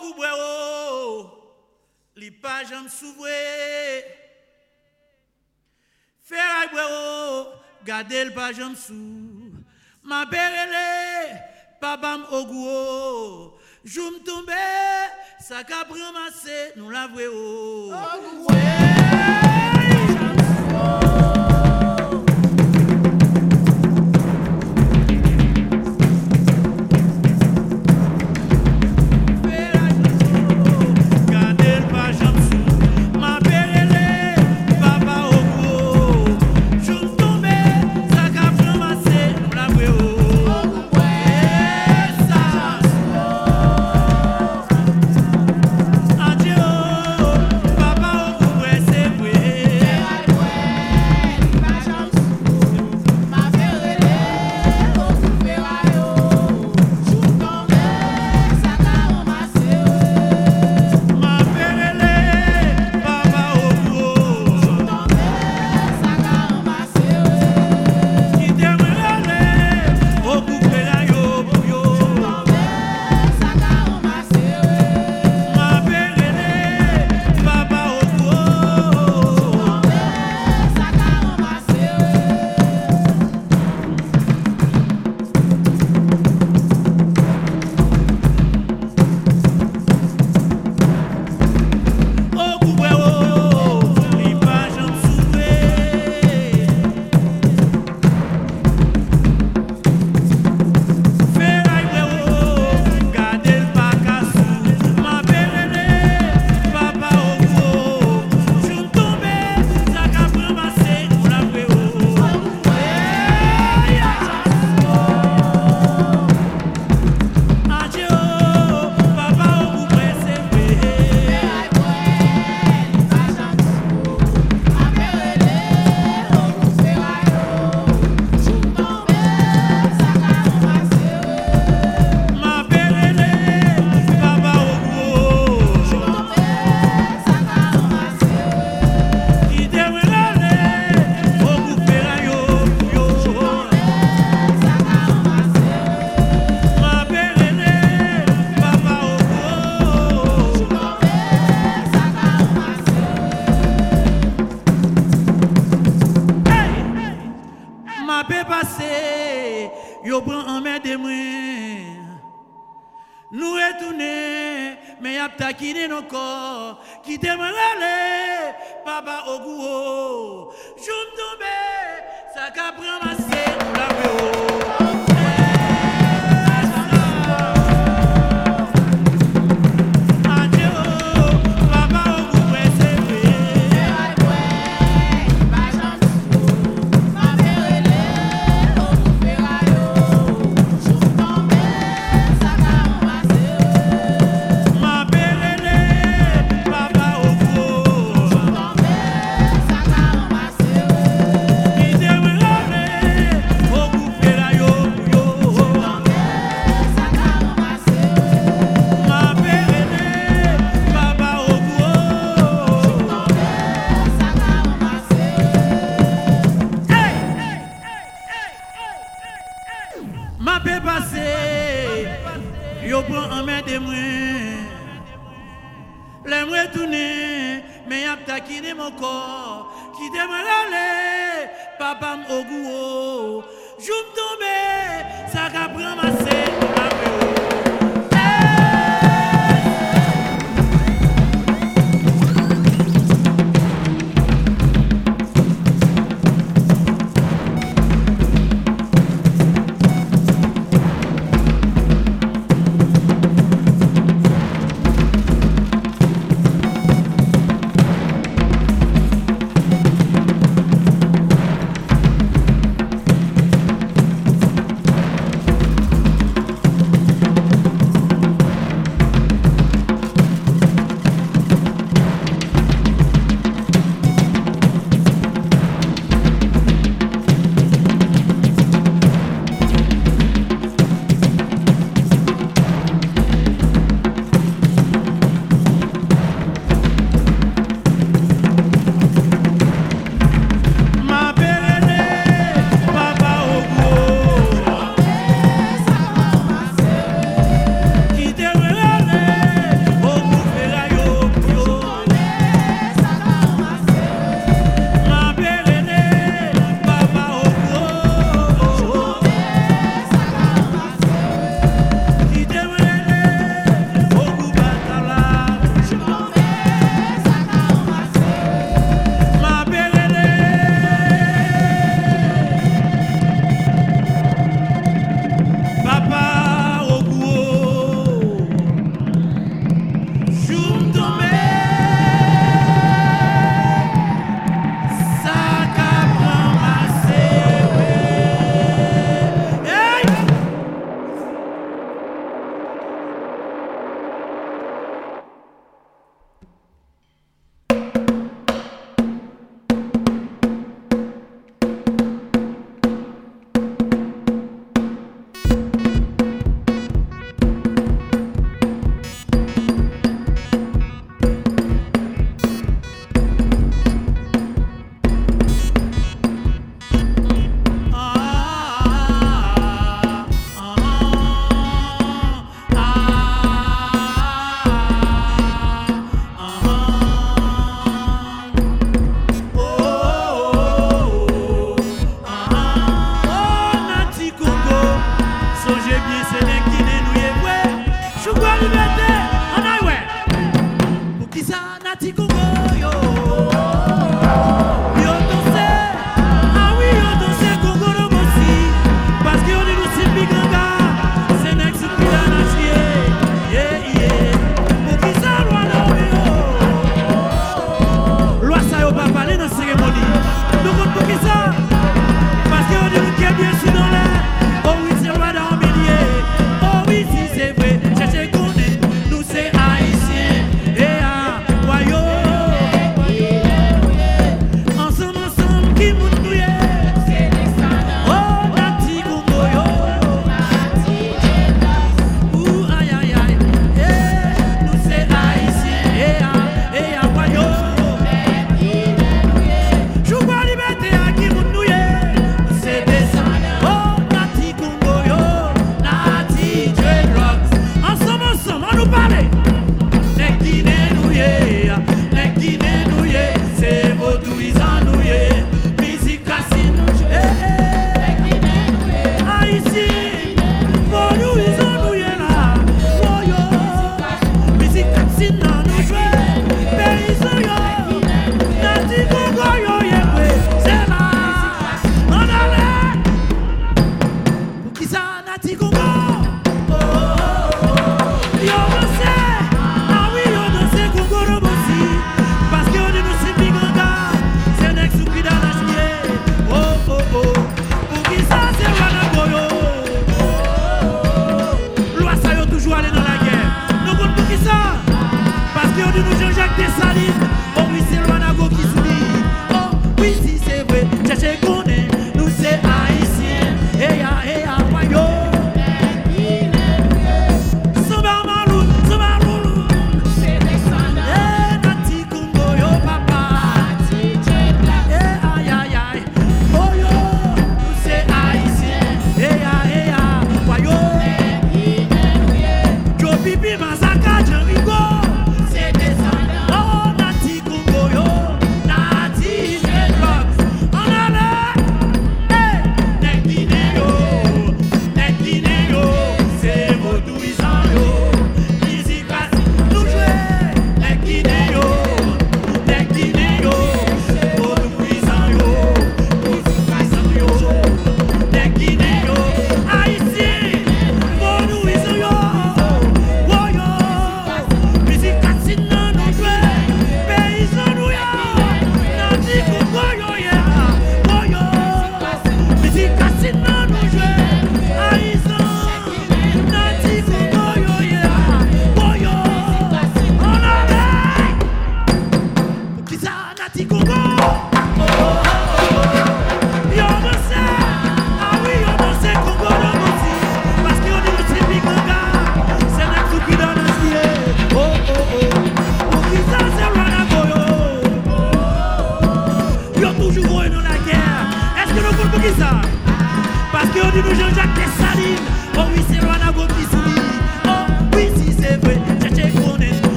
koubwe o, li pa jam souvwe. Feray bwe gade l pa sou. Ma berele, pa bam ogou o. Joum tombe, sa ka bramase, nou la vwe o.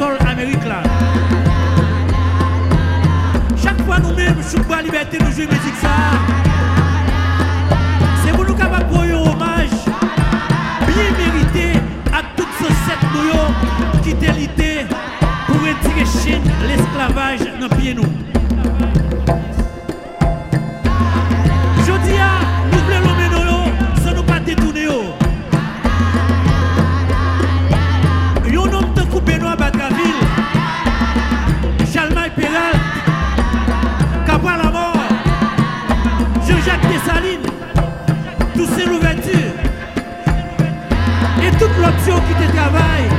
Amérique là. Chaque fois nous-mêmes, je suis liberté, nous jouons musique ça. C'est pour nous capables de rendre hommage bien mérité à toutes ces sept nous qui l'idée pour retirer l'esclavage dans pied nous. Qui te travaille, qui te